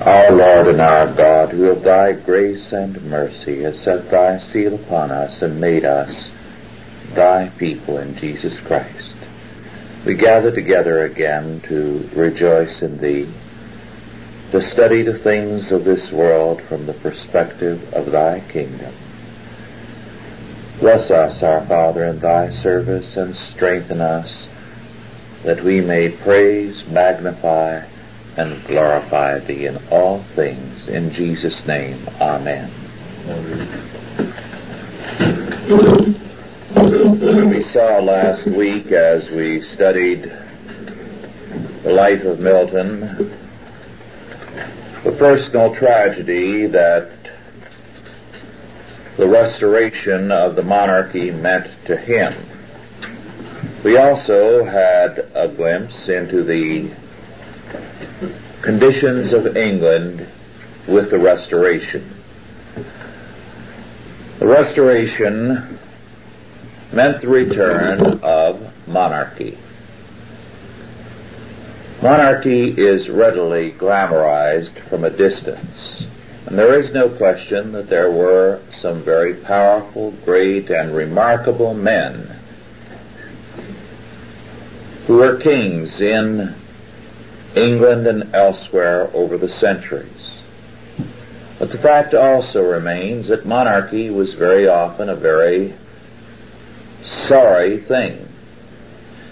Our Lord and our God, who of thy grace and mercy has set thy seal upon us and made us thy people in Jesus Christ, we gather together again to rejoice in thee, to study the things of this world from the perspective of thy kingdom. Bless us, our Father, in thy service and strengthen us that we may praise, magnify, and glorify thee in all things. In Jesus' name, Amen. We saw last week as we studied the life of Milton, the personal tragedy that the restoration of the monarchy meant to him. We also had a glimpse into the conditions of England with the Restoration. The Restoration meant the return of monarchy. Monarchy is readily glamorized from a distance, and there is no question that there were some very powerful, great, and remarkable men who were kings in England and elsewhere over the centuries. But the fact also remains that monarchy was very often a very sorry thing.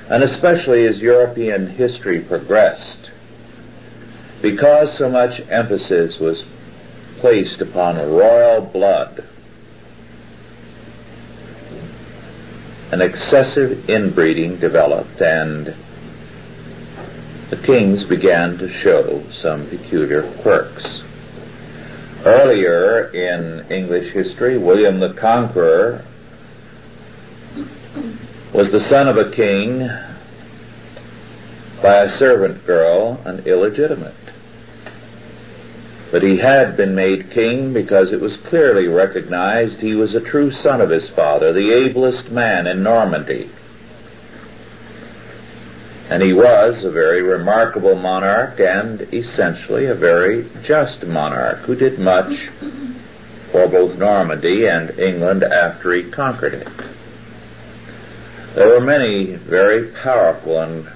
And especially as European history progressed, because so much emphasis was placed upon royal blood, an excessive inbreeding developed and the kings began to show some peculiar quirks. Earlier in English history, William the Conqueror was the son of a king by a servant girl and illegitimate. But he had been made king because it was clearly recognized he was a true son of his father, the ablest man in Normandy. And he was a very remarkable monarch and essentially a very just monarch who did much for both Normandy and England after he conquered it. There were many very powerful and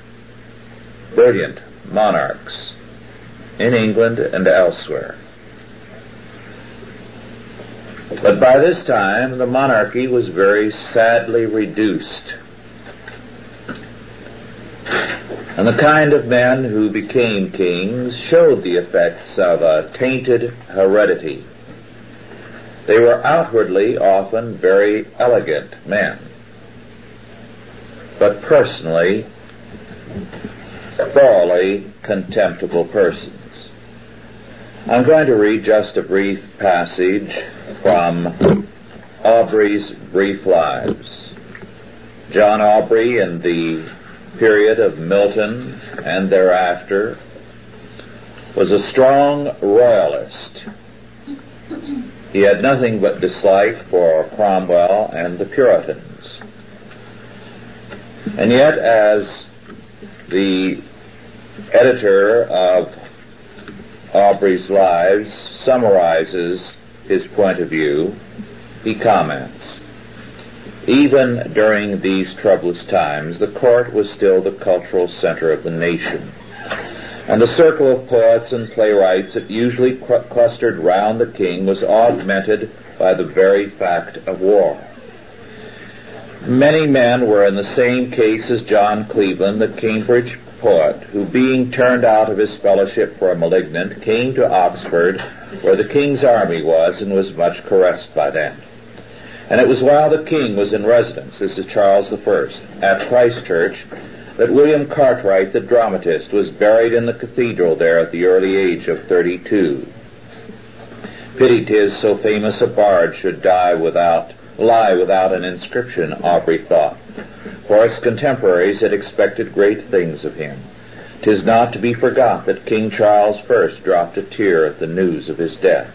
brilliant monarchs in England and elsewhere. But by this time the monarchy was very sadly reduced and the kind of men who became kings showed the effects of a tainted heredity. They were outwardly often very elegant men, but personally thoroughly contemptible persons. I'm going to read just a brief passage from Aubrey's Brief Lives. John Aubrey in the period of Milton and thereafter was a strong royalist. He had nothing but dislike for Cromwell and the Puritans. And yet as the editor of Aubrey's Lives summarizes his point of view, he comments, even during these troublous times, the court was still the cultural center of the nation. And the circle of poets and playwrights that usually clustered round the king was augmented by the very fact of war. Many men were in the same case as John Cleveland, the Cambridge poet, who being turned out of his fellowship for a malignant, came to Oxford, where the king's army was, and was much caressed by them. And it was while the king was in residence, this is Charles I, at Christ Church, that William Cartwright, the dramatist, was buried in the cathedral there at the early age of 32. Pity 'tis so famous a bard should die without, lie without an inscription, Aubrey thought, for his contemporaries had expected great things of him. 'Tis not to be forgot that King Charles I dropped a tear at the news of his death.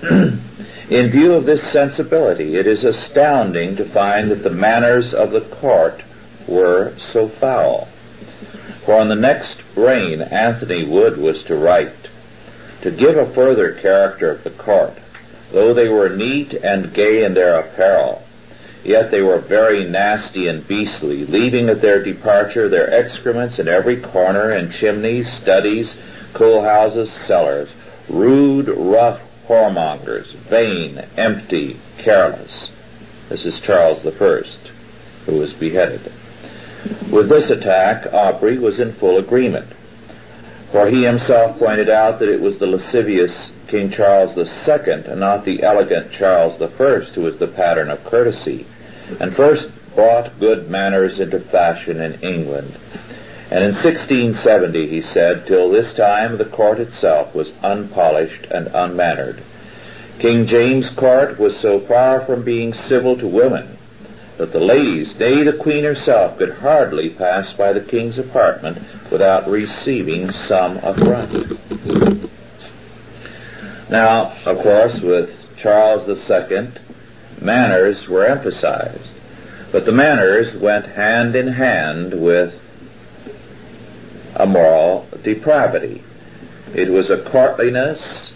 In view of this sensibility, it is astounding to find that the manners of the court were so foul. For in the next reign, Anthony Wood was to write To give a further character of the court, though they were neat and gay in their apparel, yet they were very nasty and beastly, leaving at their departure their excrements in every corner, in chimneys, studies, coal houses, cellars, rude, rough whoremongers, vain, empty, careless. This is Charles First, who was beheaded. With this attack, Aubrey was in full agreement, for he himself pointed out that it was the lascivious King Charles II and not the elegant Charles I who was the pattern of courtesy, and first brought good manners into fashion in England. And in 1670, he said, till this time the court itself was unpolished and unmannered. King James' court was so far from being civil to women that the ladies, nay, the queen herself, could hardly pass by the king's apartment without receiving some affront. Now, of course, with Charles II, manners were emphasized, but the manners went hand in hand with a moral depravity. It was a courtliness,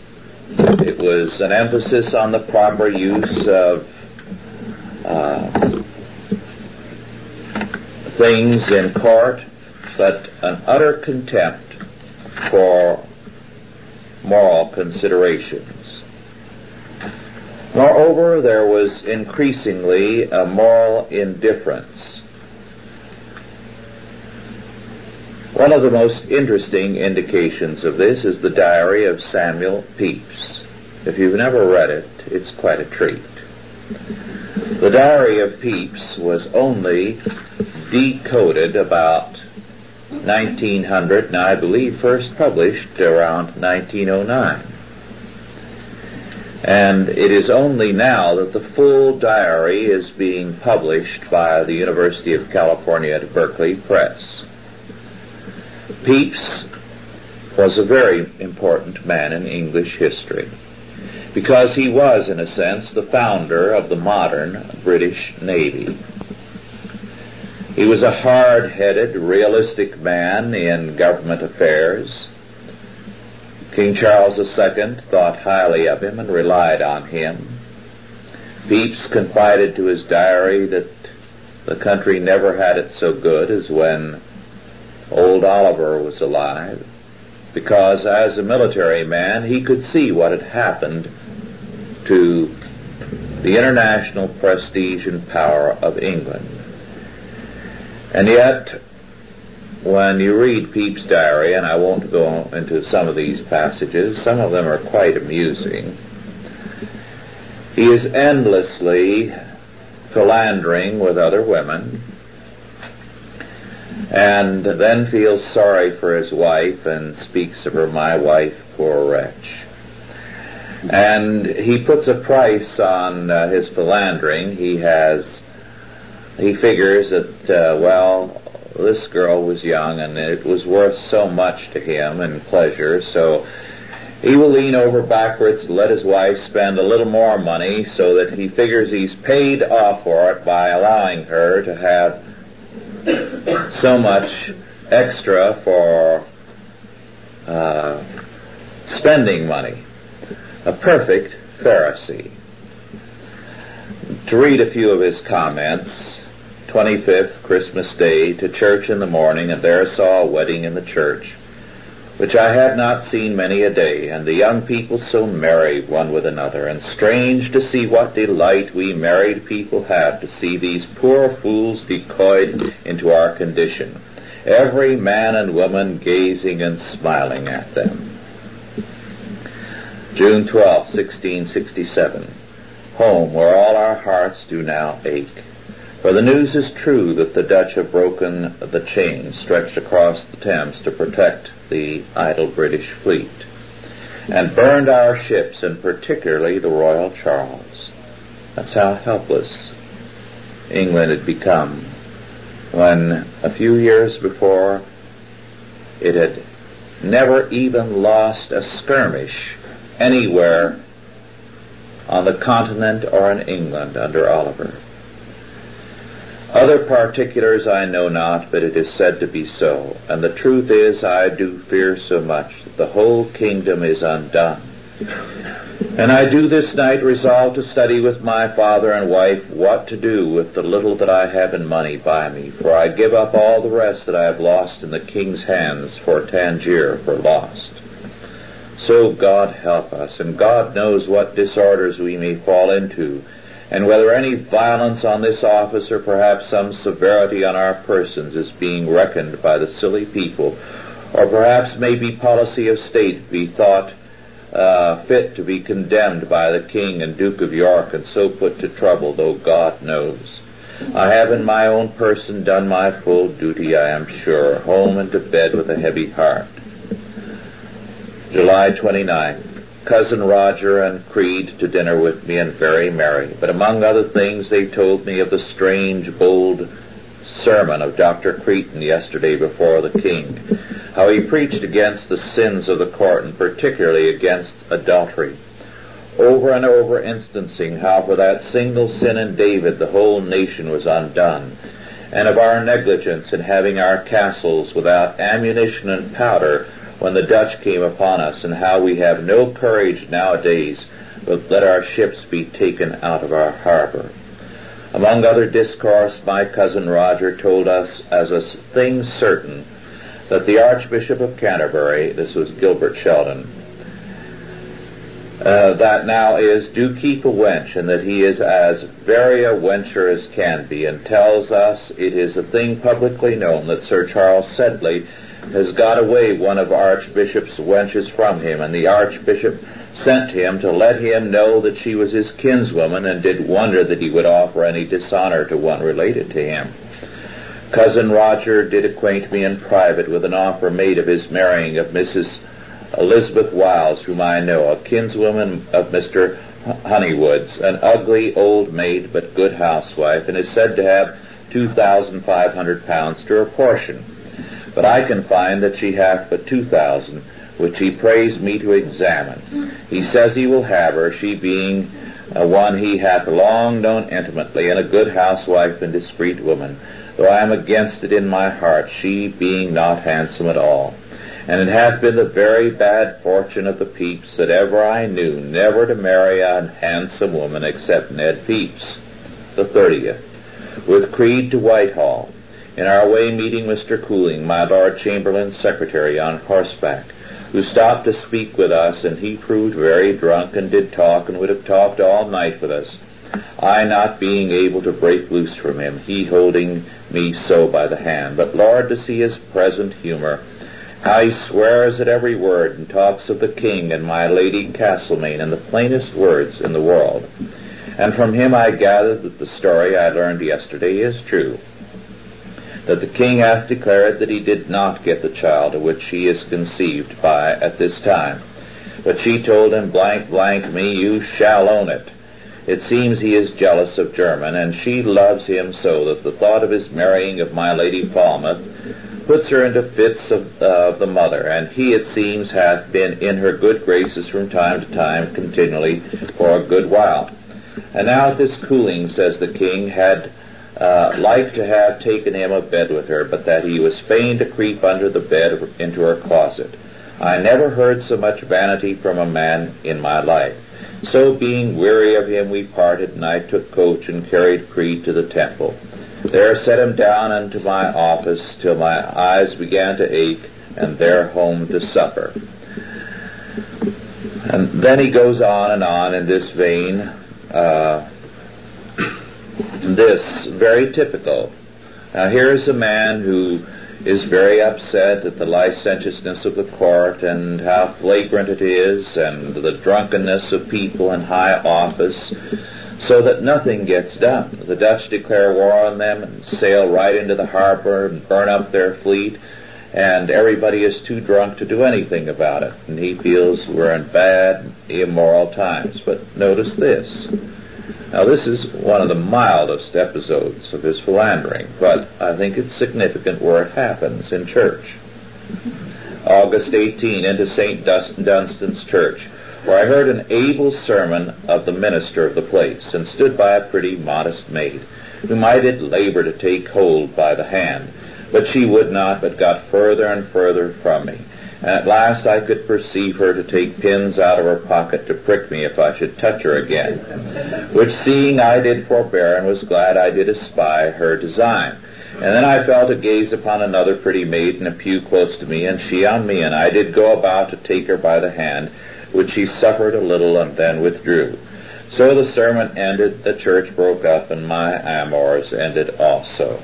it was an emphasis on the proper use of uh, things in court, but an utter contempt for moral considerations. Moreover, there was increasingly a moral indifference. One of the most interesting indications of this is the diary of Samuel Pepys. If you've never read it, it's quite a treat. The diary of Pepys was only decoded about 1900 and I believe first published around 1909. And it is only now that the full diary is being published by the University of California at Berkeley Press. Pepys was a very important man in English history because he was, in a sense, the founder of the modern British Navy. He was a hard-headed, realistic man in government affairs. King Charles II thought highly of him and relied on him. Pepys confided to his diary that the country never had it so good as when old Oliver was alive, because as a military man he could see what had happened to the international prestige and power of England. And yet, when you read Pepys' diary, and I won't go into some of these passages, some of them are quite amusing, he is endlessly philandering with other women, and then feels sorry for his wife and speaks of her, my wife, poor wretch. And he puts a price on uh, his philandering. He has he figures that, uh, well, this girl was young and it was worth so much to him and pleasure, so he will lean over backwards, let his wife spend a little more money so that he figures he's paid off for it by allowing her to have so much extra for uh, spending money. A perfect Pharisee. To read a few of his comments, 25th, Christmas Day, to church in the morning, and there saw a wedding in the church, which I had not seen many a day, and the young people so merry one with another, and strange to see what delight we married people have to see these poor fools decoyed into our condition, every man and woman gazing and smiling at them. June 12, 1667. Home, where all our hearts do now ache. For the news is true that the Dutch have broken the chain stretched across the Thames to protect the idle British fleet, and burned our ships, and particularly the Royal Charles. That's how helpless England had become when a few years before it had never even lost a skirmish anywhere on the continent or in England under Oliver. Other particulars I know not, but it is said to be so. And the truth is, I do fear so much that the whole kingdom is undone. And I do this night resolve to study with my father and wife what to do with the little that I have in money by me, for I give up all the rest that I have lost in the king's hands for Tangier for lost. So God help us, and God knows what disorders we may fall into, and whether any violence on this office or perhaps some severity on our persons is being reckoned by the silly people, or perhaps may be policy of state be thought uh, fit to be condemned by the King and Duke of York and so put to trouble, though God knows. I have in my own person done my full duty, I am sure, home and to bed with a heavy heart. July 29. Cousin Roger and Creed to dinner with me and very merry, but among other things they told me of the strange, bold sermon of Dr. Creighton yesterday before the King, how he preached against the sins of the court and particularly against adultery, over and over instancing how for that single sin in David the whole nation was undone, and of our negligence in having our castles without ammunition and powder when the Dutch came upon us, and how we have no courage nowadays but let our ships be taken out of our harbor. Among other discourse, my cousin Roger told us as a thing certain that the Archbishop of Canterbury, this was Gilbert Sheldon, uh, that now is do keep a wench, and that he is as very a wencher as can be, and tells us it is a thing publicly known that Sir Charles Sedley has got away one of Archbishop's wenches from him, and the Archbishop sent him to let him know that she was his kinswoman and did wonder that he would offer any dishonor to one related to him. Cousin Roger did acquaint me in private with an offer made of his marrying of Mrs. Elizabeth Wiles, whom I know, a kinswoman of Mr. Honeywood's, an ugly old maid but good housewife, and is said to have two thousand five hundred pounds to her portion. But I can find that she hath but two thousand, which he prays me to examine. He says he will have her, she being uh, one he hath long known intimately, and a good housewife and discreet woman, though I am against it in my heart, she being not handsome at all. And it hath been the very bad fortune of the Pepys that ever I knew never to marry a handsome woman except Ned Pepys, the thirtieth, with Creed to Whitehall, in our way meeting Mr. Cooling, my Lord Chamberlain's secretary, on horseback, who stopped to speak with us, and he proved very drunk and did talk and would have talked all night with us. I not being able to break loose from him, he holding me so by the hand. But Lord, to see his present humor, how he swears at every word and talks of the king and my lady Castlemaine in the plainest words in the world. And from him I gathered that the story I learned yesterday is true that the king hath declared that he did not get the child of which she is conceived by at this time. But she told him, blank, blank me, you shall own it. It seems he is jealous of Jermyn, and she loves him so that the thought of his marrying of my Lady Falmouth puts her into fits of uh, the mother, and he, it seems, hath been in her good graces from time to time continually for a good while. And now at this Cooling, says the king, had uh, like to have taken him a bed with her, but that he was fain to creep under the bed into her closet. I never heard so much vanity from a man in my life. So being weary of him, we parted, and I took coach and carried Creed to the temple. There set him down into my office till my eyes began to ache, and there home to supper. And then he goes on and on in this vein. Uh, this very typical. Now here's a man who is very upset at the licentiousness of the court and how flagrant it is and the drunkenness of people in high office so that nothing gets done. The Dutch declare war on them and sail right into the harbor and burn up their fleet and everybody is too drunk to do anything about it. And he feels we're in bad, immoral times. But notice this. Now this is one of the mildest episodes of his philandering, but I think it's significant where it happens in church. August 18, into St. Dunstan's Church. where I heard an able sermon of the minister of the place, and stood by a pretty modest maid, whom I did labor to take hold by the hand, but she would not, but got further and further from me. At last I could perceive her to take pins out of her pocket to prick me if I should touch her again. Which seeing I did forbear, and was glad I did espy her design. And then I fell to gaze upon another pretty maid in a pew close to me, and she on me, and I did go about to take her by the hand, which she suffered a little and then withdrew. So the sermon ended, the church broke up, and my amours ended also.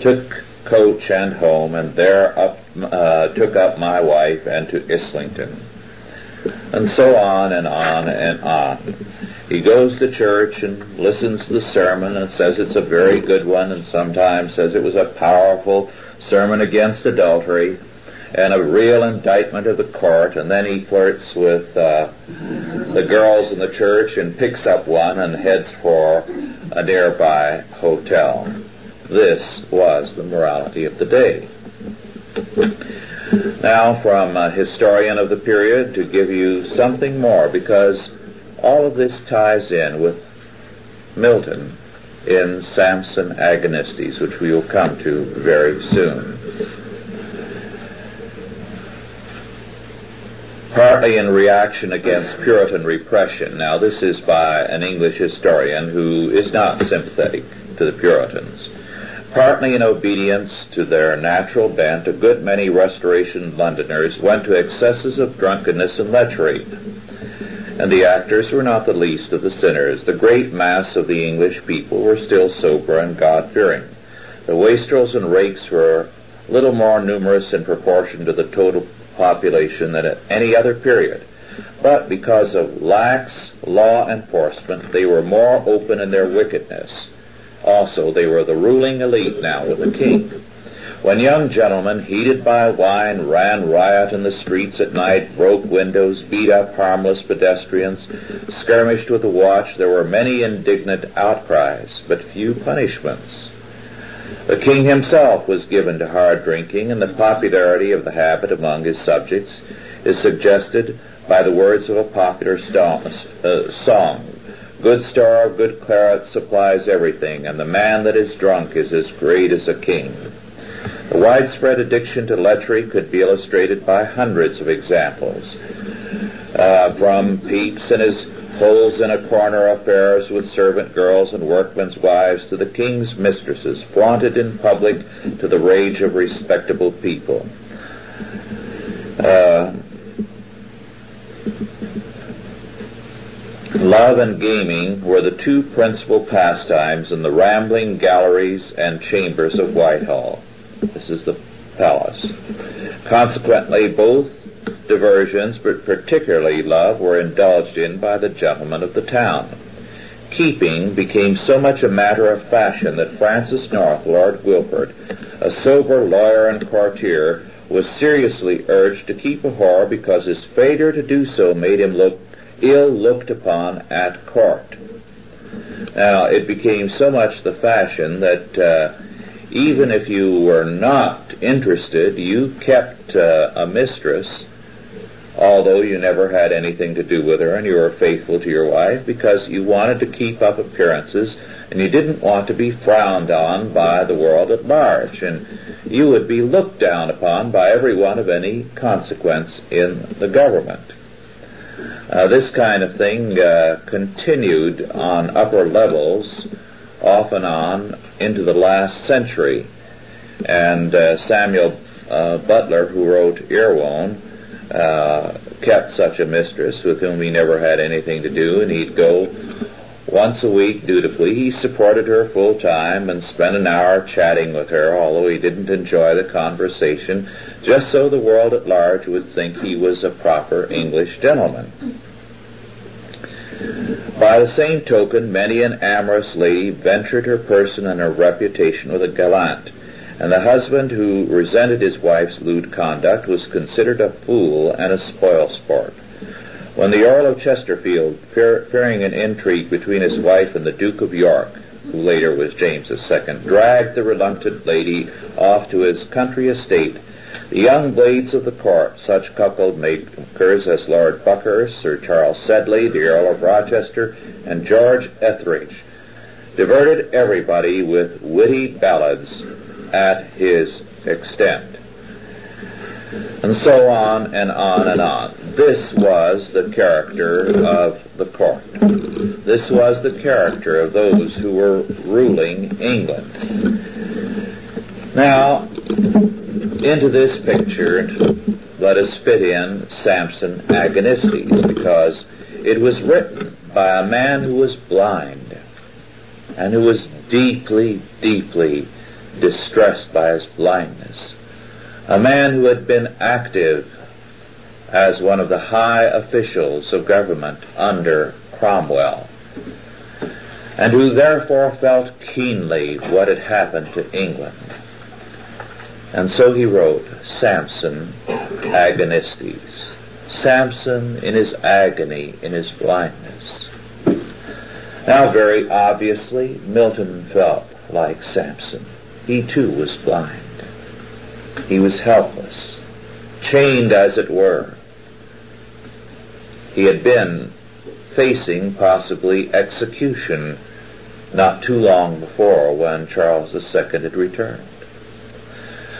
Took coach and home, and there up, uh, took up my wife and to Islington. And so on and on and on. He goes to church and listens to the sermon and says it's a very good one and sometimes says it was a powerful sermon against adultery and a real indictment of the court and then he flirts with uh, the girls in the church and picks up one and heads for a nearby hotel. This was the morality of the day. Now, from a historian of the period to give you something more, because all of this ties in with Milton in Samson Agonistes, which we will come to very soon. Partly in reaction against Puritan repression. Now, this is by an English historian who is not sympathetic to the Puritans. Partly in obedience to their natural bent, a good many Restoration Londoners went to excesses of drunkenness and lechery. And the actors were not the least of the sinners. The great mass of the English people were still sober and God-fearing. The wastrels and rakes were little more numerous in proportion to the total population than at any other period. But because of lax law enforcement, they were more open in their wickedness. Also, they were the ruling elite now with the king. When young gentlemen, heated by wine, ran riot in the streets at night, broke windows, beat up harmless pedestrians, skirmished with the watch, there were many indignant outcries, but few punishments. The king himself was given to hard drinking, and the popularity of the habit among his subjects is suggested by the words of a popular uh, song Good store, good claret supplies everything, and the man that is drunk is as great as a king. The widespread addiction to lechery could be illustrated by hundreds of examples, uh, from Pepys and his holes in a corner affairs with servant girls and workmen's wives to the king's mistresses, flaunted in public to the rage of respectable people. Uh, Love and gaming were the two principal pastimes in the rambling galleries and chambers of Whitehall. This is the palace. Consequently, both diversions, but particularly love, were indulged in by the gentlemen of the town. Keeping became so much a matter of fashion that Francis North, Lord Guilford, a sober lawyer and courtier, was seriously urged to keep a whore because his failure to do so made him look ill looked upon at court. Now, it became so much the fashion that uh, even if you were not interested, you kept uh, a mistress, although you never had anything to do with her and you were faithful to your wife because you wanted to keep up appearances and you didn't want to be frowned on by the world at large and you would be looked down upon by everyone of any consequence in the government. Uh, this kind of thing uh, continued on upper levels off and on into the last century. And uh, Samuel uh, Butler, who wrote Erewhon, uh, kept such a mistress with whom he never had anything to do, and he'd go once a week dutifully. He supported her full time and spent an hour chatting with her, although he didn't enjoy the conversation, just so the world at large would think he was a proper English gentleman. By the same token, many an amorous lady ventured her person and her reputation with a gallant, and the husband who resented his wife's lewd conduct was considered a fool and a spoil sport. When the Earl of Chesterfield, fear, fearing an intrigue between his wife and the Duke of York, who later was James II, dragged the reluctant lady off to his country estate. The young blades of the court, such cuckold makers as Lord Buckhurst, Sir Charles Sedley, the Earl of Rochester, and George Etherege, diverted everybody with witty ballads at his extent. And so on and on and on. This was the character of the court. This was the character of those who were ruling England. Now, into this picture, let us fit in Samson Agonistes, because it was written by a man who was blind and who was deeply, deeply distressed by his blindness. A man who had been active as one of the high officials of government under Cromwell, and who therefore felt keenly what had happened to England. And so he wrote Samson Agonistes. Samson in his agony, in his blindness. Now very obviously, Milton felt like Samson. He too was blind. He was helpless, chained as it were. He had been facing possibly execution not too long before when Charles II had returned.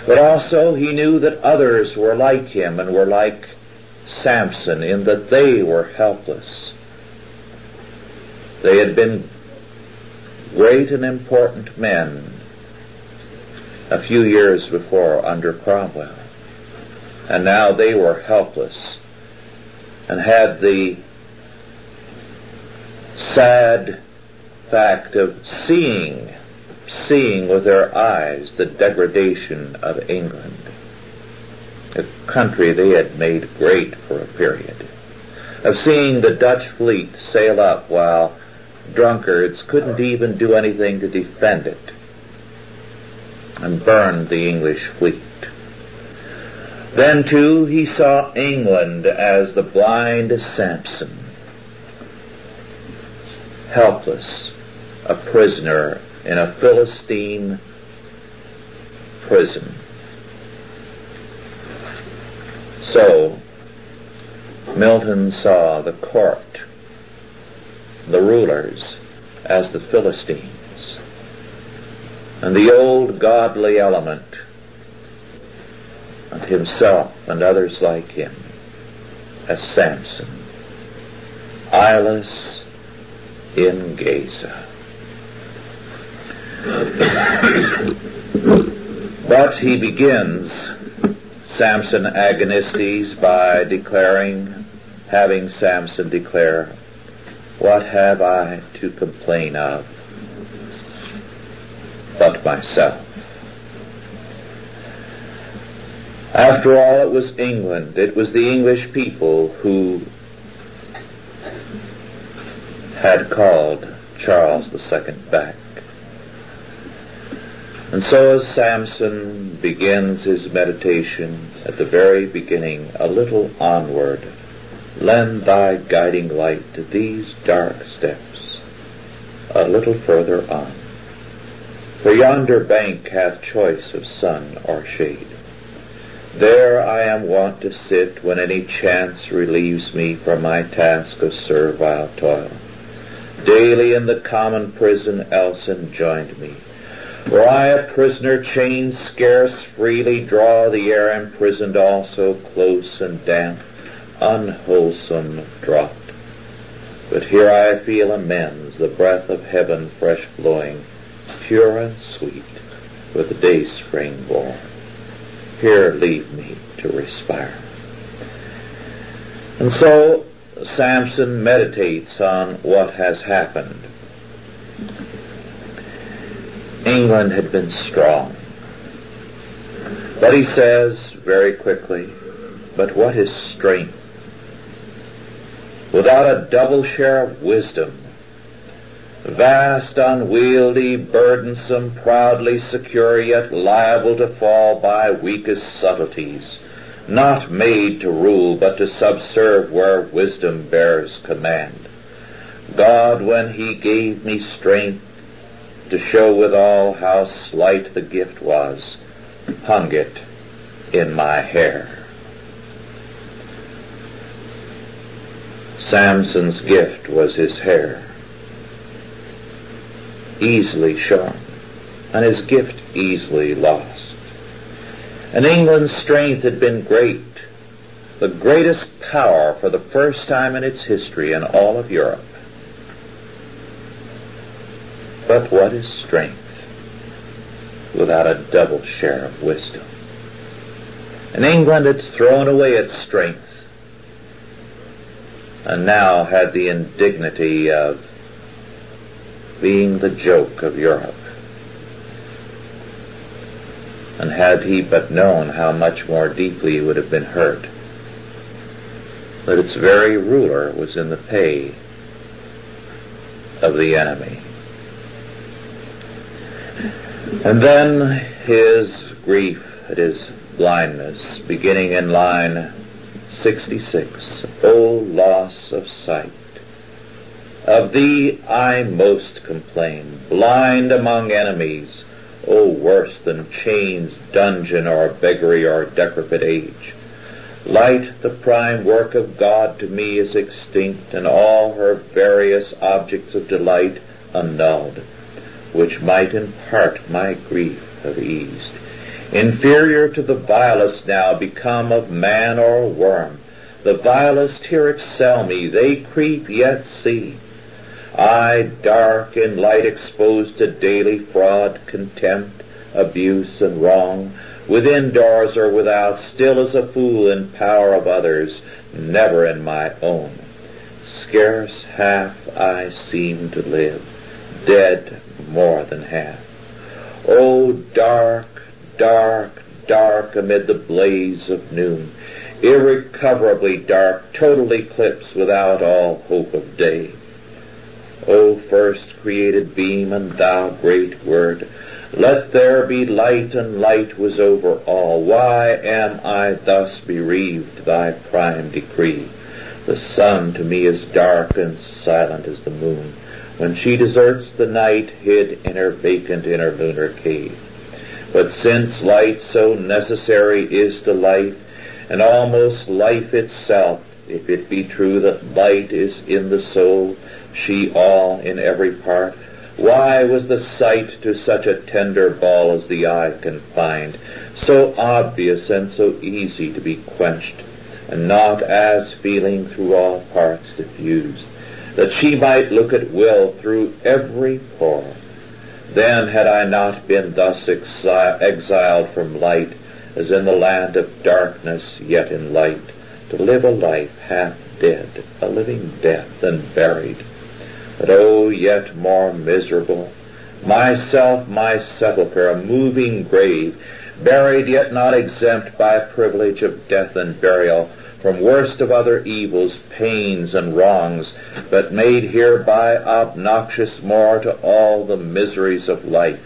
But also he knew that others were like him and were like Samson in that they were helpless. They had been great and important men a few years before under Cromwell. And now they were helpless and had the sad fact of seeing, seeing with their eyes the degradation of England, a country they had made great for a period, of seeing the Dutch fleet sail up while drunkards couldn't even do anything to defend it and burned the English fleet. Then too he saw England as the blind Samson, helpless, a prisoner in a Philistine prison. So, Milton saw the court, the rulers, as the Philistines and the old godly element, and himself and others like him as Samson, eyeless in Gaza. but he begins Samson Agonistes by declaring, having Samson declare, What have I to complain of? But myself. After all, it was England, it was the English people who had called Charles II back. And so as Samson begins his meditation at the very beginning, a little onward, lend thy guiding light to these dark steps, a little further on. For yonder bank hath choice of sun or shade. There I am wont to sit when any chance relieves me from my task of servile toil. Daily in the common prison else enjoined me. Were I a prisoner chained scarce freely draw the air imprisoned also close and damp, unwholesome draught. But here I feel amends, the breath of heaven fresh blowing, pure and sweet, with the day spring born. Here leave me to respire. And so Samson meditates on what has happened. England had been strong. But he says very quickly, but what is strength? Without a double share of wisdom, vast, unwieldy, burdensome, proudly secure, yet liable to fall by weakest subtleties, not made to rule, but to subserve where wisdom bears command. God, when He gave me strength, to show withal how slight the gift was, hung it in my hair. Samson's gift was his hair, easily shorn, and his gift easily lost. And England's strength had been great, the greatest power for the first time in its history in all of Europe. But what is strength without a double share of wisdom? And England had thrown away its strength and now had the indignity of being the joke of Europe. And had he but known how much more deeply he would have been hurt, that its very ruler was in the pay of the enemy. And then his grief at his blindness, beginning in line 66, O loss of sight! Of thee I most complain, blind among enemies, O worse than chains, dungeon, or beggary, or decrepit age. Light, the prime work of God, to me is extinct, and all her various objects of delight annulled, which might in part my grief have eased inferior to the vilest now, become of man or worm. The vilest here excel me, they creep yet see. I, dark in light exposed to daily fraud, contempt, abuse, and wrong, within doors or without, still as a fool in power of others, never in my own. Scarce half I seem to live, dead more than half. O dark, dark, dark amid the blaze of noon, irrecoverably dark, total eclipse without all hope of day. O first created beam and thou great word, let there be light and light was over all. Why am I thus bereaved thy prime decree? The sun to me is dark and silent as the moon, when she deserts the night hid in her vacant inner lunar cave. But since light so necessary is to life, and almost life itself, if it be true that light is in the soul, she all in every part, why was the sight to such a tender ball as the eye can find, so obvious and so easy to be quenched, and not as feeling through all parts diffused, that she might look at will through every pore, then had I not been thus exiled from light, as in the land of darkness, yet in light, to live a life half dead, a living death, and buried. But oh, yet more miserable, myself my sepulchre, a moving grave, buried yet not exempt by privilege of death and burial, from worst of other evils, pains, and wrongs, but made hereby obnoxious more to all the miseries of life,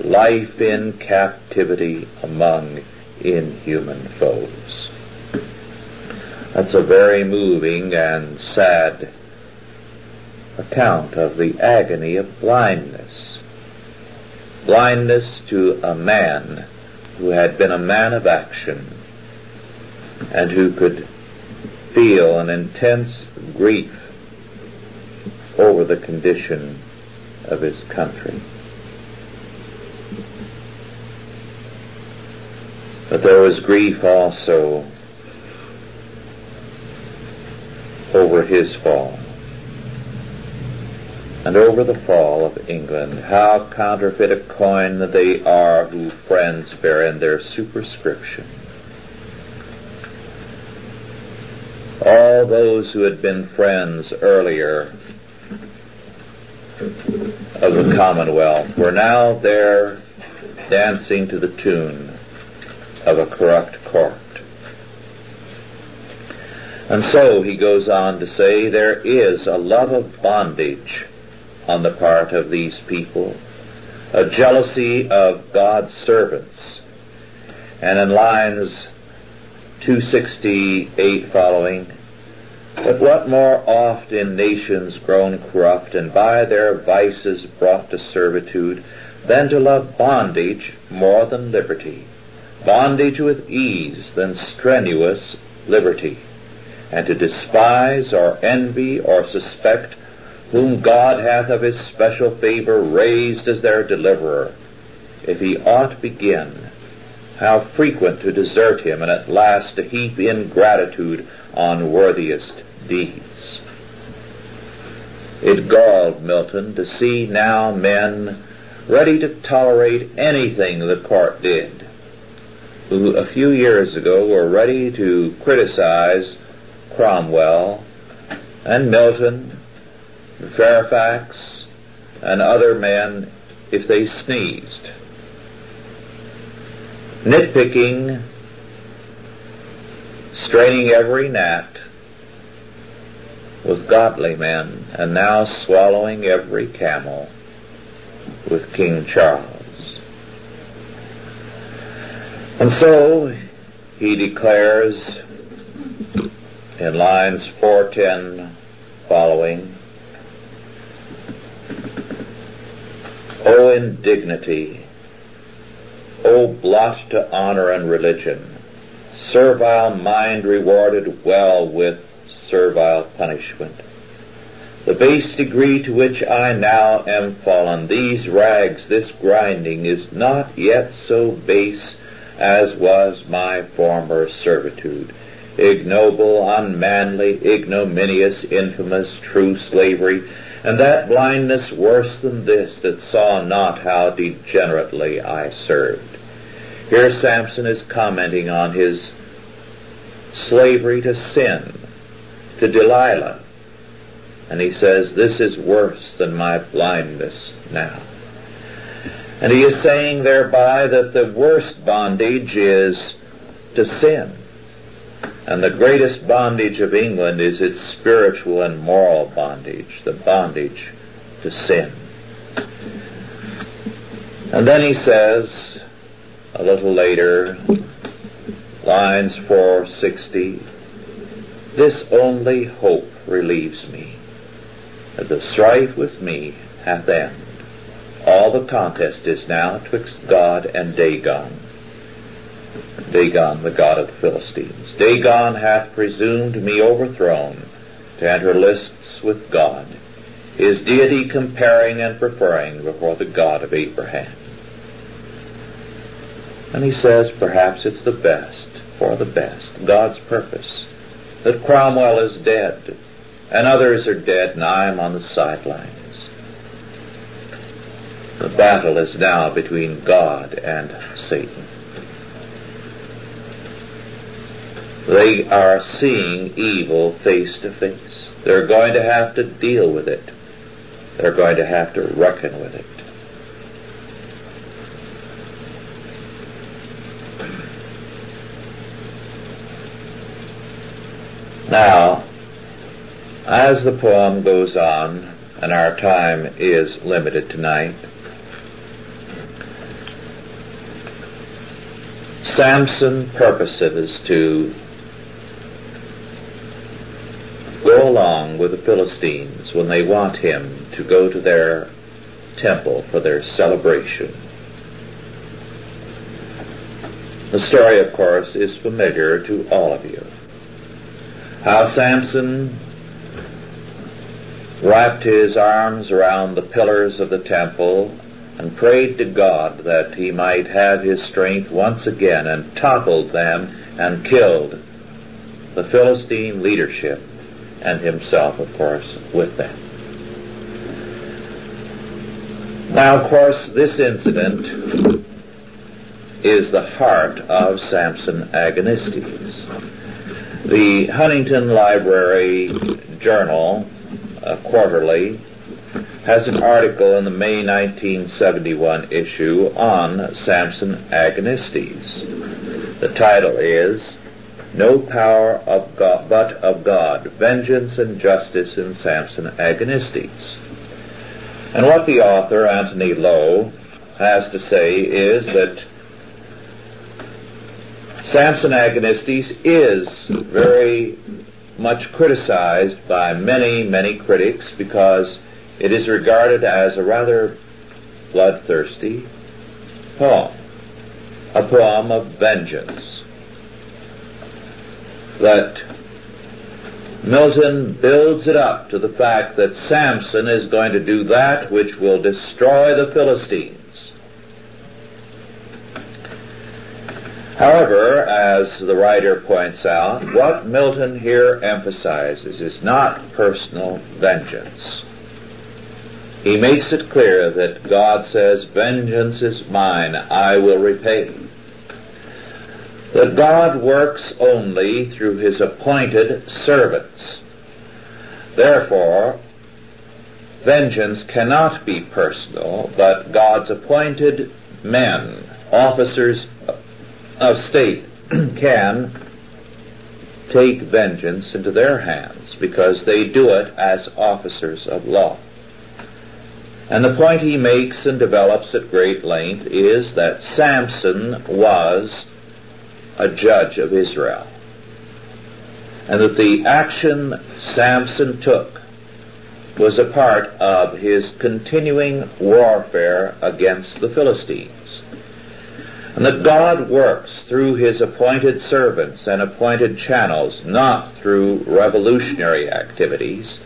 life in captivity among inhuman foes. That's a very moving and sad account of the agony of blindness. Blindness to a man who had been a man of action, and who could feel an intense grief over the condition of his country. But there was grief also over his fall and over the fall of England. How counterfeit a coin they are who friends bear in their superscription. all those who had been friends earlier of the Commonwealth were now there dancing to the tune of a corrupt court. And so he goes on to say there is a love of bondage on the part of these people, a jealousy of God's servants. And in lines 268 following, But what more oft in nations grown corrupt and by their vices brought to servitude than to love bondage more than liberty, bondage with ease than strenuous liberty, and to despise or envy or suspect whom God hath of his special favor raised as their deliverer, if he ought begin, how frequent to desert him and at last to heap ingratitude on worthiest deeds. It galled Milton to see now men ready to tolerate anything the court did, who a few years ago were ready to criticize Cromwell and Milton, and Fairfax, and other men if they sneezed. Nitpicking, straining every gnat, with godly men, and now swallowing every camel with King Charles. And so he declares in lines 410 following, O indignity, O blot to honor and religion, servile mind rewarded well with servile punishment. The base degree to which I now am fallen, these rags, this grinding, is not yet so base as was my former servitude. Ignoble, unmanly, ignominious, infamous, true slavery, and that blindness worse than this that saw not how degenerately I served. Here Samson is commenting on his slavery to sin, to Delilah. And he says, this is worse than my blindness now. And he is saying thereby that the worst bondage is to sin. And the greatest bondage of England is its spiritual and moral bondage, the bondage to sin. And then he says, a little later, lines 460, this only hope relieves me, that the strife with me hath end. All the contest is now twixt God and Dagon. Dagon, the god of the Philistines. Dagon hath presumed me overthrown to enter lists with God, his deity comparing and preferring before the God of Abraham. And he says perhaps it's the best for the best, God's purpose that Cromwell is dead and others are dead and I am on the sidelines. The battle is now between God and Satan. They are seeing evil face to face. They're going to have to deal with it. They're going to have to reckon with it. Now, as the poem goes on, and our time is limited tonight, Samson purposes to go along with the Philistines when they want him to go to their temple for their celebration. The story, of course, is familiar to all of you how Samson wrapped his arms around the pillars of the temple and prayed to God that he might have his strength once again and toppled them and killed the Philistine leadership and himself, of course, with them. Now, of course, this incident is the heart of Samson Agonistes. The Huntington Library Journal, uh, quarterly, has an article in the May 1971 issue on Samson Agonistes. The title is No Power of God, but of God, Vengeance and Justice in Samson Agonistes. And what the author, Anthony Low, has to say is that Samson Agonistes is very much criticized by many, many critics because it is regarded as a rather bloodthirsty poem, a poem of vengeance. That Milton builds it up to the fact that Samson is going to do that which will destroy the Philistines. However, as the writer points out, what Milton here emphasizes is not personal vengeance. He makes it clear that God says, vengeance is mine, I will repay. That God works only through his appointed servants. Therefore, vengeance cannot be personal, but God's appointed men, officers of state can take vengeance into their hands because they do it as officers of law. And the point he makes and develops at great length is that Samson was a judge of Israel. And that the action Samson took was a part of his continuing warfare against the Philistines and that God works through his appointed servants and appointed channels, not through revolutionary activities,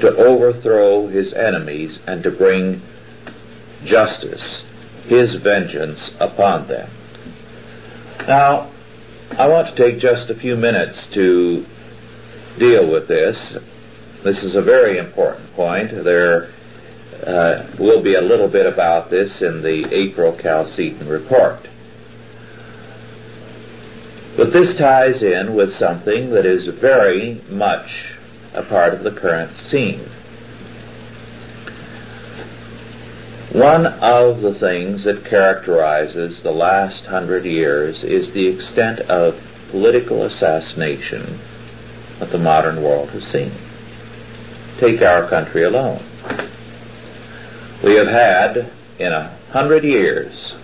to overthrow his enemies and to bring justice, his vengeance upon them. Now, I want to take just a few minutes to deal with this. This is a very important point. There uh, will be a little bit about this in the April Chalcedon report. But this ties in with something that is very much a part of the current scene. One of the things that characterizes the last hundred years is the extent of political assassination that the modern world has seen. Take our country alone we have had in a hundred years,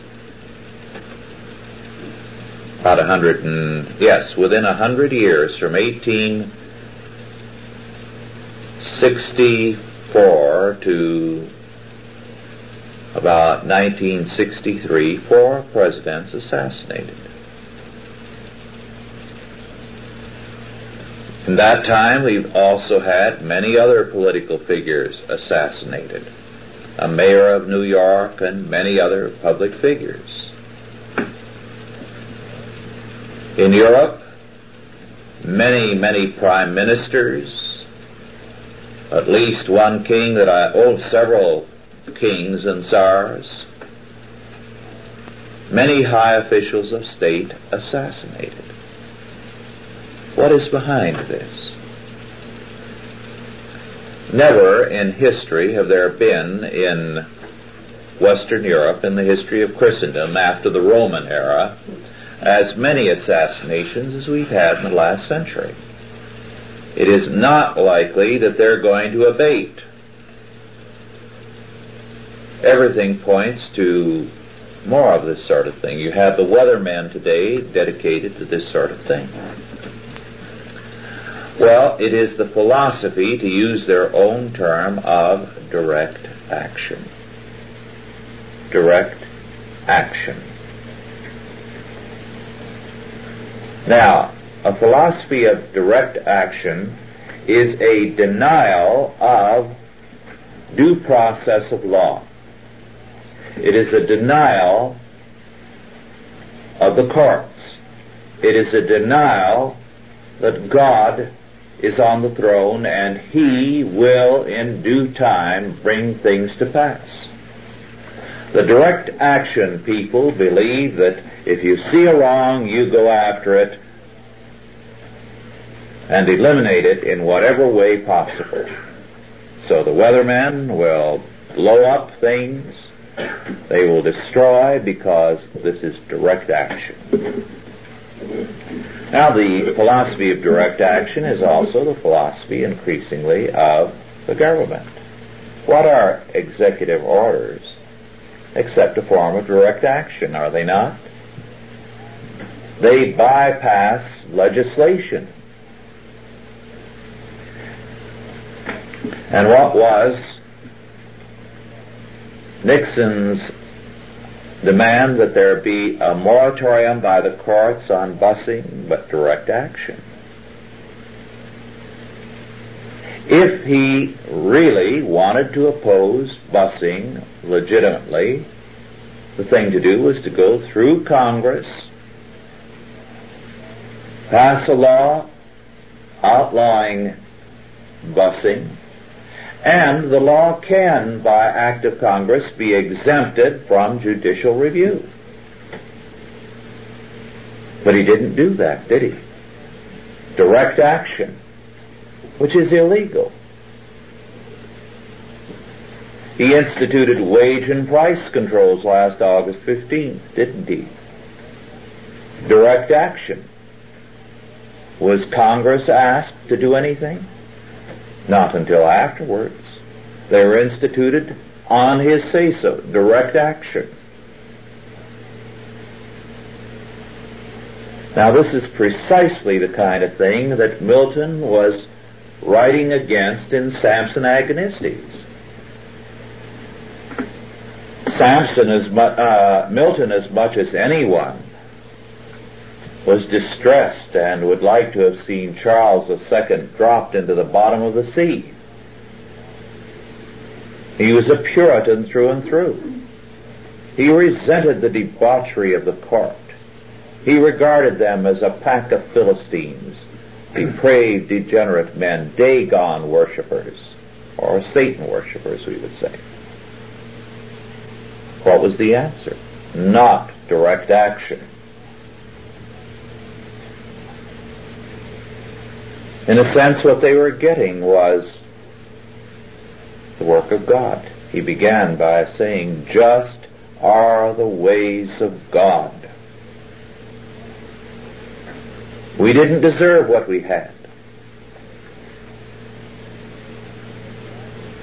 about a hundred and, yes, within a hundred years from 1864 to about 1963, four presidents assassinated. In that time, we've also had many other political figures assassinated a mayor of New York, and many other public figures. In Europe, many, many prime ministers, at least one king that I, oh, several kings and czars, many high officials of state assassinated. What is behind this? Never in history have there been in Western Europe, in the history of Christendom after the Roman era, as many assassinations as we've had in the last century. It is not likely that they're going to abate. Everything points to more of this sort of thing. You have the weatherman today dedicated to this sort of thing. Well, it is the philosophy, to use their own term, of direct action. Direct action. Now, a philosophy of direct action is a denial of due process of law. It is a denial of the courts. It is a denial that God is on the throne and he will in due time bring things to pass. The direct action people believe that if you see a wrong, you go after it and eliminate it in whatever way possible. So the weathermen will blow up things, they will destroy because this is direct action. Now the philosophy of direct action is also the philosophy increasingly of the government. What are executive orders except a form of direct action, are they not? They bypass legislation. And what was Nixon's demand that there be a moratorium by the courts on busing, but direct action. If he really wanted to oppose busing legitimately, the thing to do was to go through Congress, pass a law outlawing busing, and the law can, by act of Congress, be exempted from judicial review. But he didn't do that, did he? Direct action, which is illegal. He instituted wage and price controls last August 15th, didn't he? Direct action. Was Congress asked to do anything? Not until afterwards. They were instituted on his say-so, direct action. Now this is precisely the kind of thing that Milton was writing against in Samson Agonistes. Samson as mu- uh, Milton as much as anyone was distressed and would like to have seen Charles II dropped into the bottom of the sea. He was a Puritan through and through. He resented the debauchery of the court. He regarded them as a pack of Philistines, depraved, degenerate men, Dagon worshippers, or Satan worshippers, we would say. What was the answer? Not direct action. In a sense, what they were getting was the work of God. He began by saying, just are the ways of God. We didn't deserve what we had.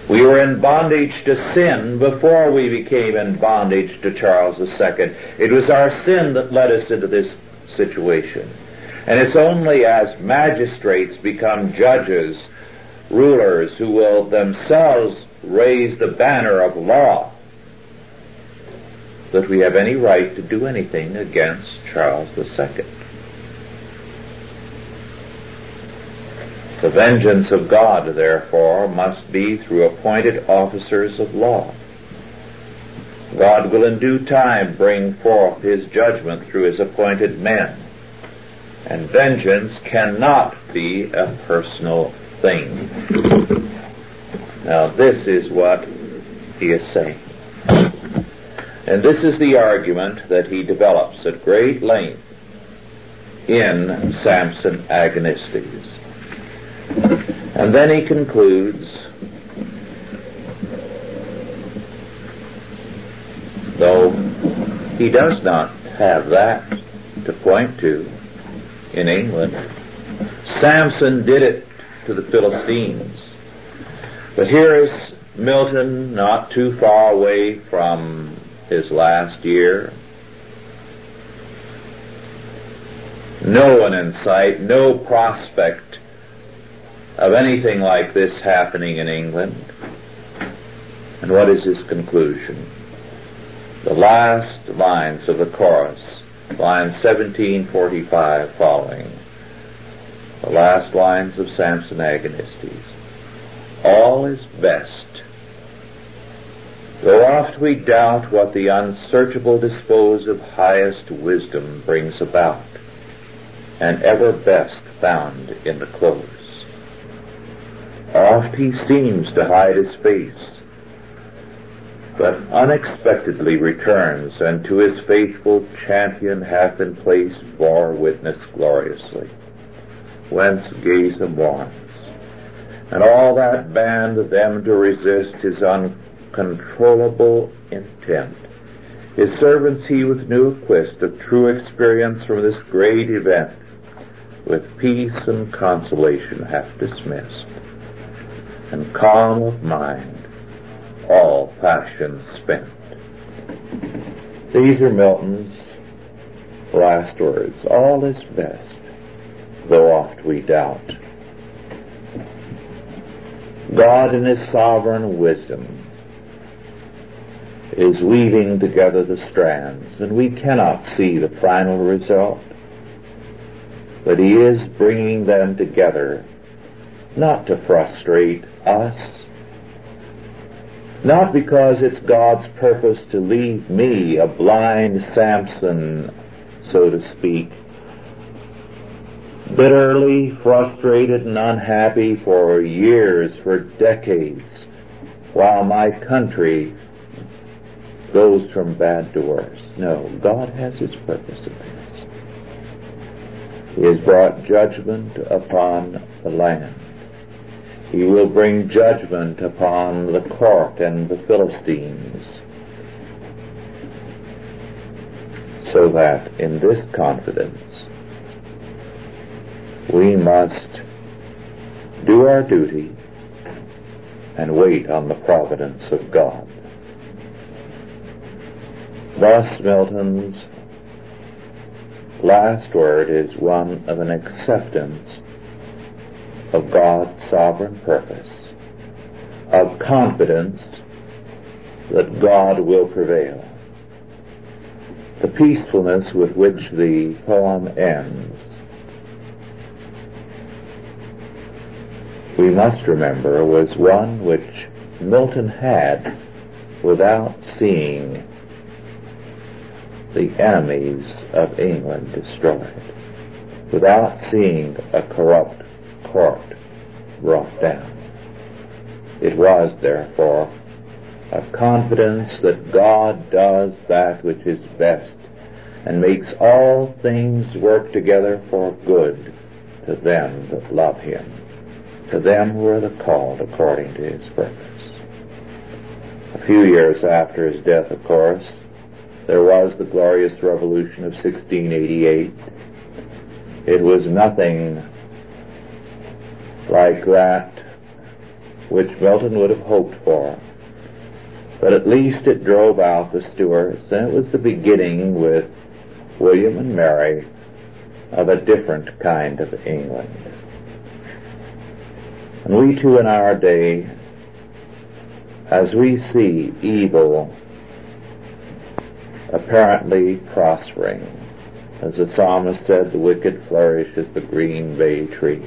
We were in bondage to sin before we became in bondage to Charles II. It was our sin that led us into this situation. And it's only as magistrates become judges, rulers who will themselves raise the banner of law, that we have any right to do anything against Charles II. The vengeance of God, therefore, must be through appointed officers of law. God will in due time bring forth his judgment through his appointed men. And vengeance cannot be a personal thing. Now this is what he is saying. And this is the argument that he develops at great length in Samson Agonistes. And then he concludes, though he does not have that to point to in England, Samson did it to the Philistines. But here is Milton not too far away from his last year. No one in sight, no prospect of anything like this happening in England. And what is his conclusion? The last lines of the chorus, line 1745 following, the last lines of Samson Agonistes. All is best. Though oft we doubt what the unsearchable dispose of highest wisdom brings about, and ever best found in the close. Oft he seems to hide his face, but unexpectedly returns, and to his faithful champion hath in place bore witness gloriously, whence Gaza warns. And all that band them to resist his uncontrollable intent. His servants he with new quest of true experience from this great event, with peace and consolation hath dismissed and calm of mind, all passions spent. These are Milton's last words. All is best, though oft we doubt. God in His sovereign wisdom is weaving together the strands, and we cannot see the final result, but He is bringing them together not to frustrate us, not because it's God's purpose to leave me, a blind Samson, so to speak, bitterly frustrated and unhappy for years, for decades, while my country goes from bad to worse. No, God has His purpose in this. He has brought judgment upon the land. He will bring judgment upon the court and the Philistines. So that in this confidence, we must do our duty and wait on the providence of God. Thus Milton's last word is one of an acceptance of God's sovereign purpose, of confidence that God will prevail. The peacefulness with which the poem ends, we must remember, was one which Milton had without seeing the enemies of England destroyed, without seeing a corrupt brought down. It was, therefore, a confidence that God does that which is best and makes all things work together for good to them that love Him, to them who are the called according to His purpose. A few years after his death, of course, there was the glorious revolution of 1688. It was nothing like that which Milton would have hoped for. But at least it drove out the Stuarts, and it was the beginning with William and Mary of a different kind of England. And we too in our day, as we see evil apparently prospering, as the psalmist said, the wicked flourish as the green bay tree.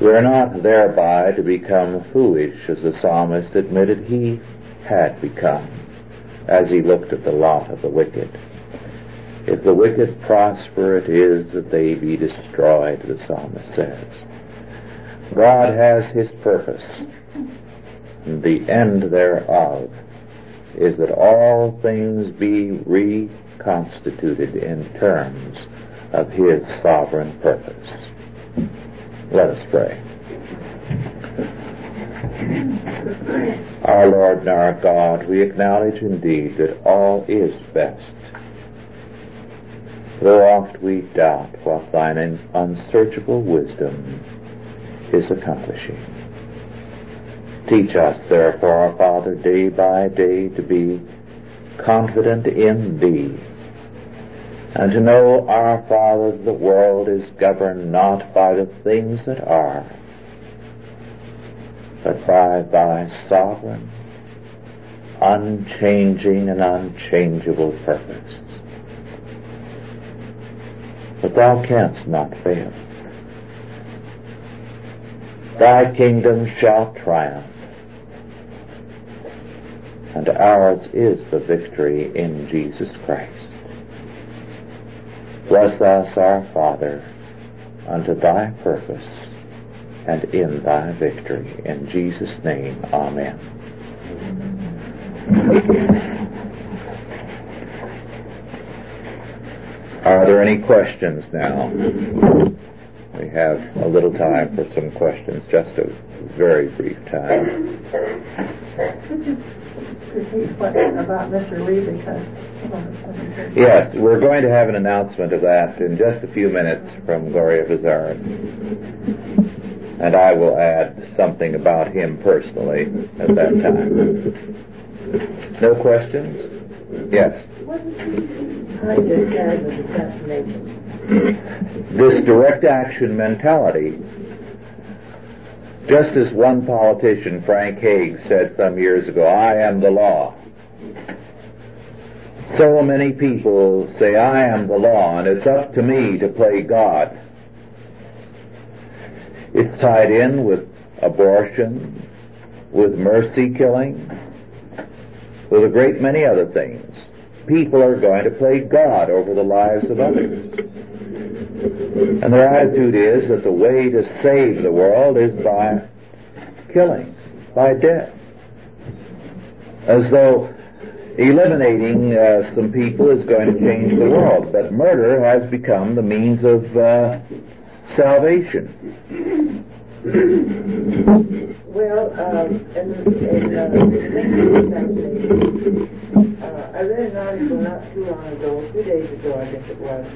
We are not thereby to become foolish, as the psalmist admitted he had become, as he looked at the lot of the wicked. If the wicked prosper, it is that they be destroyed, the psalmist says. God has his purpose, and the end thereof is that all things be reconstituted in terms of his sovereign purpose. Let us pray. Our Lord and our God, we acknowledge indeed that all is best. Though oft we doubt what thine unsearchable wisdom is accomplishing. Teach us, therefore, Father, day by day to be confident in Thee and to know, our Father, the world is governed not by the things that are, but by Thy sovereign, unchanging and unchangeable purpose. But Thou canst not fail. Thy kingdom shall triumph, and ours is the victory in Jesus Christ. Bless us, our Father, unto thy purpose and in thy victory. In Jesus' name, Amen. Are there any questions now? We have a little time for some questions, just a very brief time. about Mr. Lee because Yes, we're going to have an announcement of that in just a few minutes from Gloria Vizard. And I will add something about him personally at that time. No questions? Yes. I just had the assassination. This direct action mentality Just as one politician, Frank Hague, said some years ago, I am the law. So many people say, I am the law, and it's up to me to play God. It's tied in with abortion, with mercy killing, with a great many other things. People are going to play God over the lives of others. And their attitude is that the way to save the world is by killing, by death. As though eliminating uh, some people is going to change the world. But murder has become the means of uh, salvation. Well, um, in, in uh, uh, I read an article not too long ago, two days ago, I guess it was.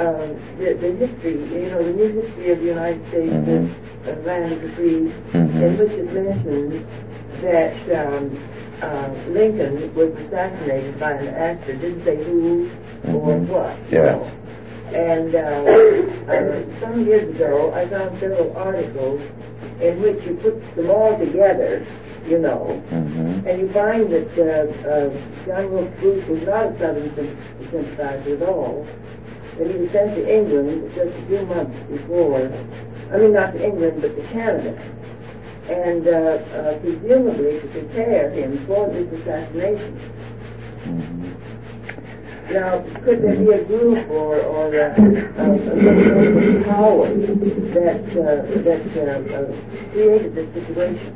Um, the, the history, you know, the new history of the United States, Mhm. land of the free, Mhm. in which it mentions that um, uh, Lincoln was assassinated by an actor, didn't say who or Mhm. what. Yes. And uh, some years ago, I found several articles in which you put them all together, you know, hmm and you find that uh, uh, John Wilkes Booth was not a Southern sympathizer at all. That he was sent to England just a few months before. I mean, not to England, but to Canada. And uh, uh, presumably to prepare him for this assassination. hmm Now, could there be a group or, or uh, uh, a sort power that, uh, that uh, uh, created this situation?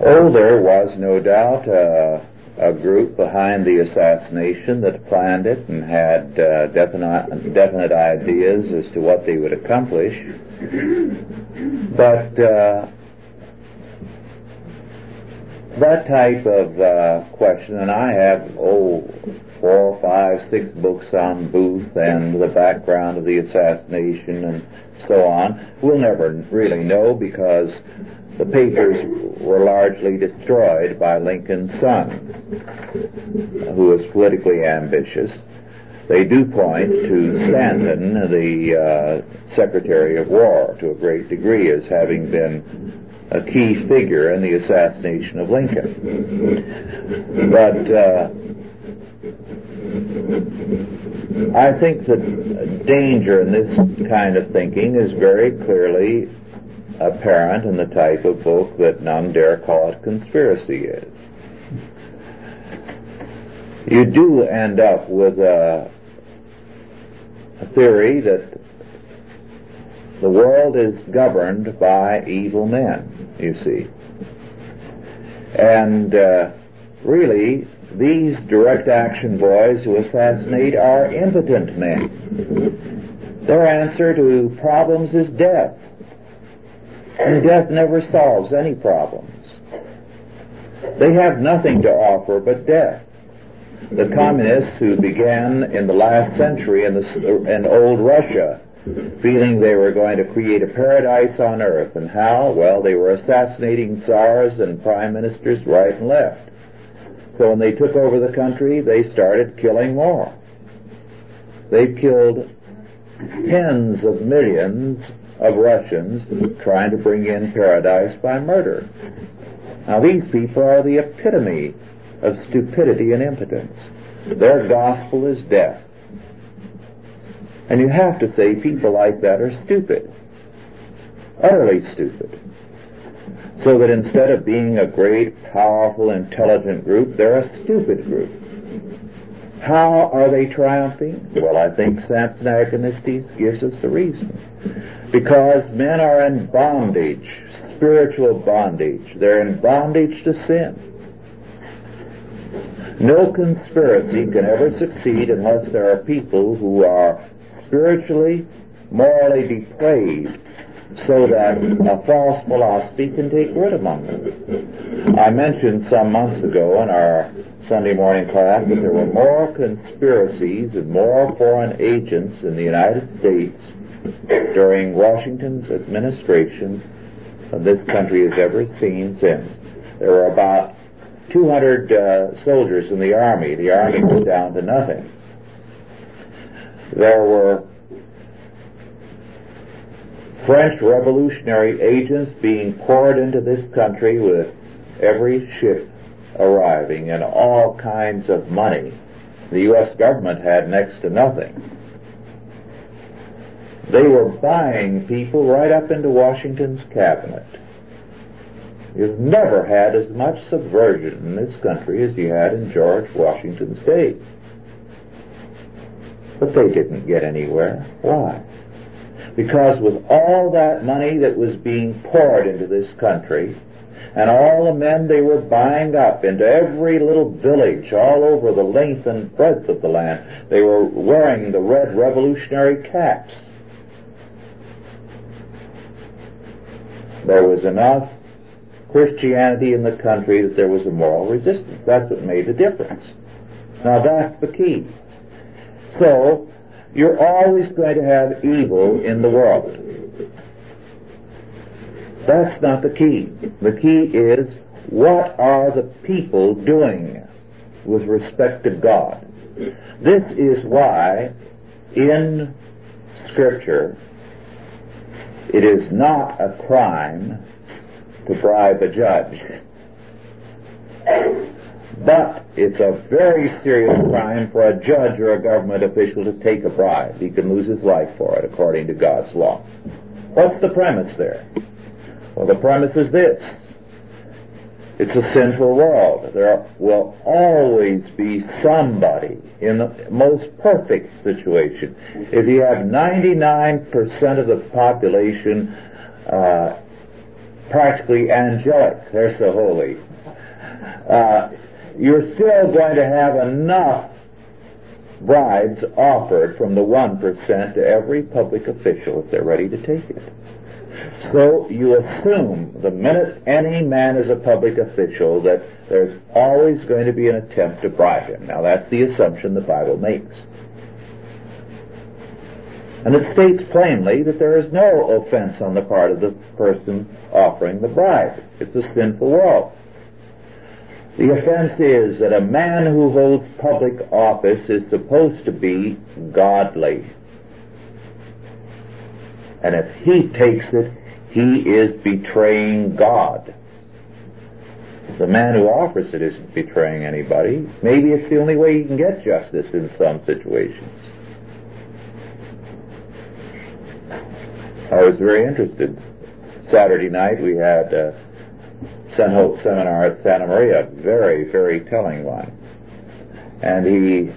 Oh, there was no doubt uh, a group behind the assassination that planned it and had uh, definite, definite ideas as to what they would accomplish. But uh, that type of uh, question, and I have, oh, four, five, six books on Booth and the background of the assassination and so on. We'll never really know because the papers were largely destroyed by Lincoln's son, who was politically ambitious. They do point to Stanton, the uh, Secretary of War, to a great degree as having been a key figure in the assassination of Lincoln. But uh, I think the danger in this kind of thinking is very clearly apparent in the type of book that none dare call it conspiracy is. You do end up with a, a theory that the world is governed by evil men, you see. And uh, really, these direct action boys who assassinate are impotent men. Their answer to problems is death. And death never solves any problems. They have nothing to offer but death. The communists who began in the last century in, the, in old Russia feeling they were going to create a paradise on earth. And how? Well, they were assassinating czars and prime ministers right and left. So when they took over the country, they started killing more. They killed tens of millions of Russians trying to bring in paradise by murder. Now these people are the epitome of stupidity and impotence. Their gospel is death. And you have to say people like that are stupid. Utterly stupid. So that instead of being a great, powerful, intelligent group, they're a stupid group. How are they triumphing? Well, I think Samson Agonistes gives us the reason. Because men are in bondage, spiritual bondage. They're in bondage to sin. No conspiracy can ever succeed unless there are people who are spiritually, morally depraved so that a false philosophy can take root among them. I mentioned some months ago in our Sunday morning class that there were more conspiracies and more foreign agents in the United States during Washington's administration than this country has ever seen since. There were about 200 uh, soldiers in the army. The army was down to nothing. There were French revolutionary agents being poured into this country with every ship arriving and all kinds of money. The U.S. government had next to nothing. They were buying people right up into Washington's cabinet. You've never had as much subversion in this country as you had in George Washington's day. But they didn't get anywhere. Why? Because with all that money that was being poured into this country, and all the men they were buying up into every little village all over the length and breadth of the land, they were wearing the red revolutionary caps. There was enough Christianity in the country that there was a moral resistance. That's what made the difference. Now that's the key. So, you're always going to have evil in the world. That's not the key. The key is, what are the people doing with respect to God? This is why in Scripture it is not a crime to bribe a judge. But it's a very serious crime for a judge or a government official to take a bribe. He can lose his life for it according to God's law. What's the premise there? Well, the premise is this. It's a sinful world. There will always be somebody in the most perfect situation. If you have 99% of the population uh, practically angelic. They're so holy. Uh, you're still going to have enough bribes offered from the 1% to every public official if they're ready to take it. So you assume the minute any man is a public official that there's always going to be an attempt to bribe him. Now that's the assumption the Bible makes. And it states plainly that there is no offense on the part of the person offering the bribe. It's a sinful world. The offense is that a man who holds public office is supposed to be godly. And if he takes it, he is betraying God. The man who offers it isn't betraying anybody. Maybe it's the only way he can get justice in some situations. I was very interested. Saturday night we had a St. Seminar at Santa Maria, very, very telling one. And he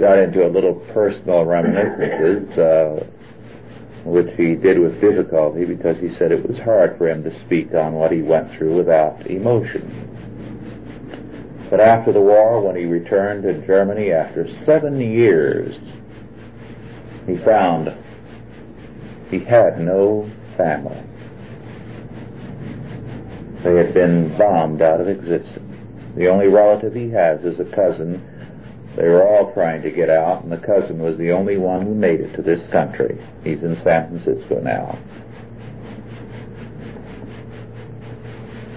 got into a little personal reminiscences, uh, which he did with difficulty because he said it was hard for him to speak on what he went through without emotion. But after the war, when he returned to Germany after seven years, he found he had no family. They had been bombed out of existence. The only relative he has is a cousin. They were all trying to get out, and the cousin was the only one who made it to this country. He's in San Francisco now.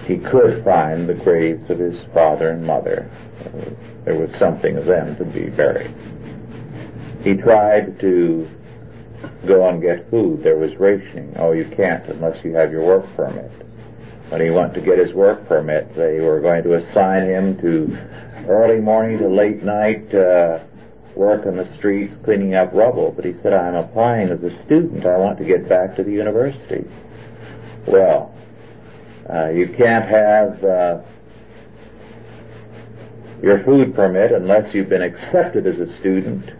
He could find the graves of his father and mother. There was something of them to be buried. He tried to go and get food. There was rationing. Oh, you can't unless you have your work permit. When he went to get his work permit, they were going to assign him to early morning to late night uh, work on the streets cleaning up rubble. But he said, I'm applying as a student. I want to get back to the university. Well, uh, you can't have uh, your food permit unless you've been accepted as a student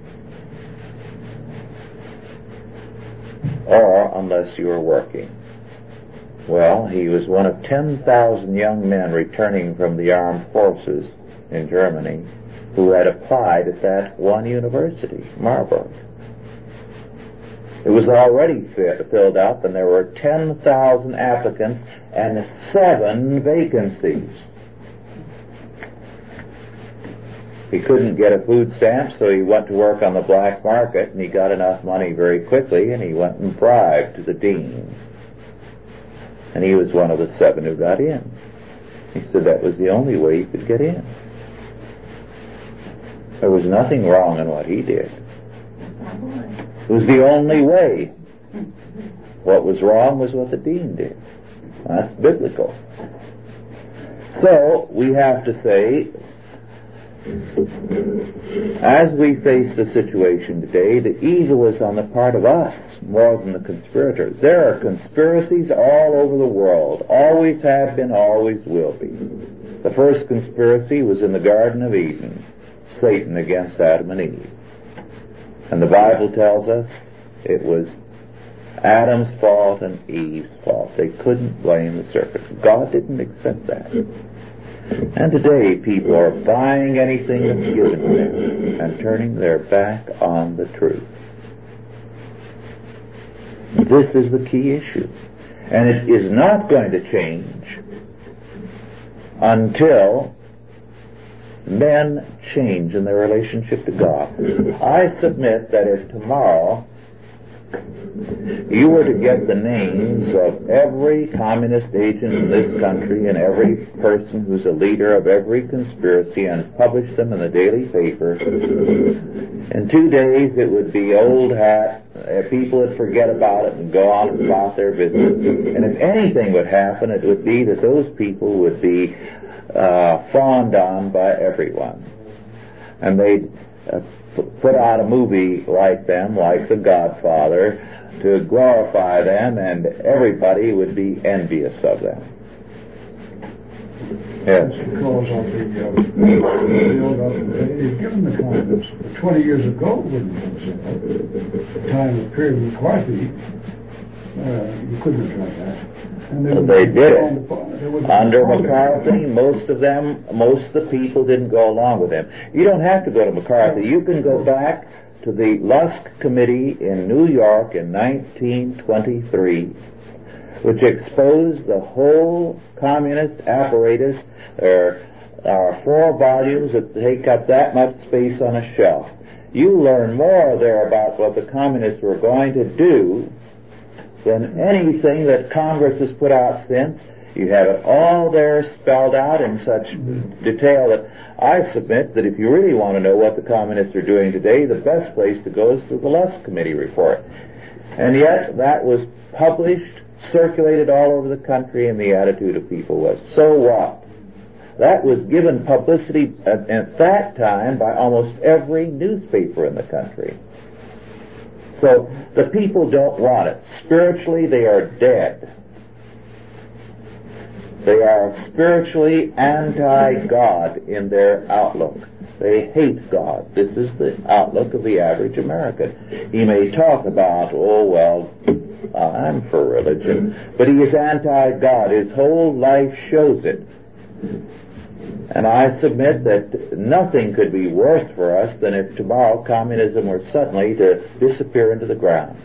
or unless you are working. Well, he was one of 10,000 young men returning from the armed forces in Germany who had applied at that one university, Marburg. It was already filled up and there were 10,000 applicants and seven vacancies. He couldn't get a food stamp, so he went to work on the black market, and he got enough money very quickly, and he went and bribed the dean. And he was one of the seven who got in. He said that was the only way he could get in. There was nothing wrong in what he did. It was the only way. What was wrong was what the dean did. That's biblical. So, we have to say, as we face the situation today, the evil is on the part of us more than the conspirators. There are conspiracies all over the world. Always have been, always will be. The first conspiracy was in the Garden of Eden. Satan against Adam and Eve. And the Bible tells us it was Adam's fault and Eve's fault. They couldn't blame the serpent. God didn't accept that. And today people are buying anything that's given to them and turning their back on the truth. This is the key issue. And it is not going to change until men change in their relationship to God. I submit that if tomorrow you were to get the names of every communist agent in this country and every person who's a leader of every conspiracy and publish them in the daily paper, in two days it would be old hat, people would forget about it and go on about their business. And if anything would happen, it would be that those people would be uh, fawned on by everyone. And they'd uh, put out a movie like them, like The Godfather, to glorify them, and everybody would be envious of them. Yes. Because of the uh, build up they've given the confidence. Twenty years ago, when the time of period McCarthy, uh, you couldn't have done that. And they did it. Under McCarthy, most of them, most of the people didn't go along with him. You don't have to go to McCarthy. You can go back to the Lusk Committee in New York in 1923, which exposed the whole communist apparatus. There are four volumes that take up that much space on a shelf. You learn more there about what the communists were going to do than anything that Congress has put out since. You have it all there spelled out in such detail that I submit that if you really want to know what the communists are doing today, the best place to go is to the Lusk Committee report. And yet, that was published, circulated all over the country, and the attitude of people was, so what? That was given publicity at, at that time by almost every newspaper in the country. So the people don't want it. Spiritually, they are dead. They are spiritually anti-God in their outlook. They hate God. This is the outlook of the average American. He may talk about, oh well, I'm for religion, but he is anti-God. His whole life shows it. And I submit that nothing could be worse for us than if tomorrow communism were suddenly to disappear into the ground.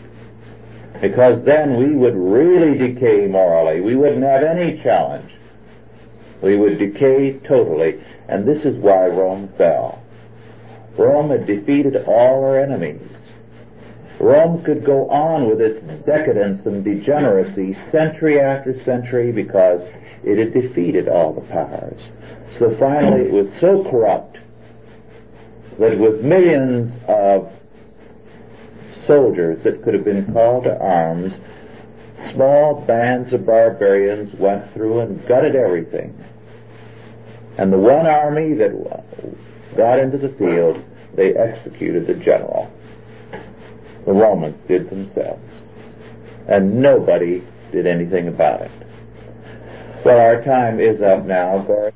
Because then we would really decay morally. We wouldn't have any challenge. We would decay totally. And this is why Rome fell. Rome had defeated all her enemies. Rome could go on with its decadence and degeneracy century after century because it had defeated all the powers. So finally it was so corrupt that with millions of soldiers that could have been called to arms, small bands of barbarians went through and gutted everything. And the one army that got into the field, they executed the general. The Romans did themselves. And nobody did anything about it. Well, our time is up now.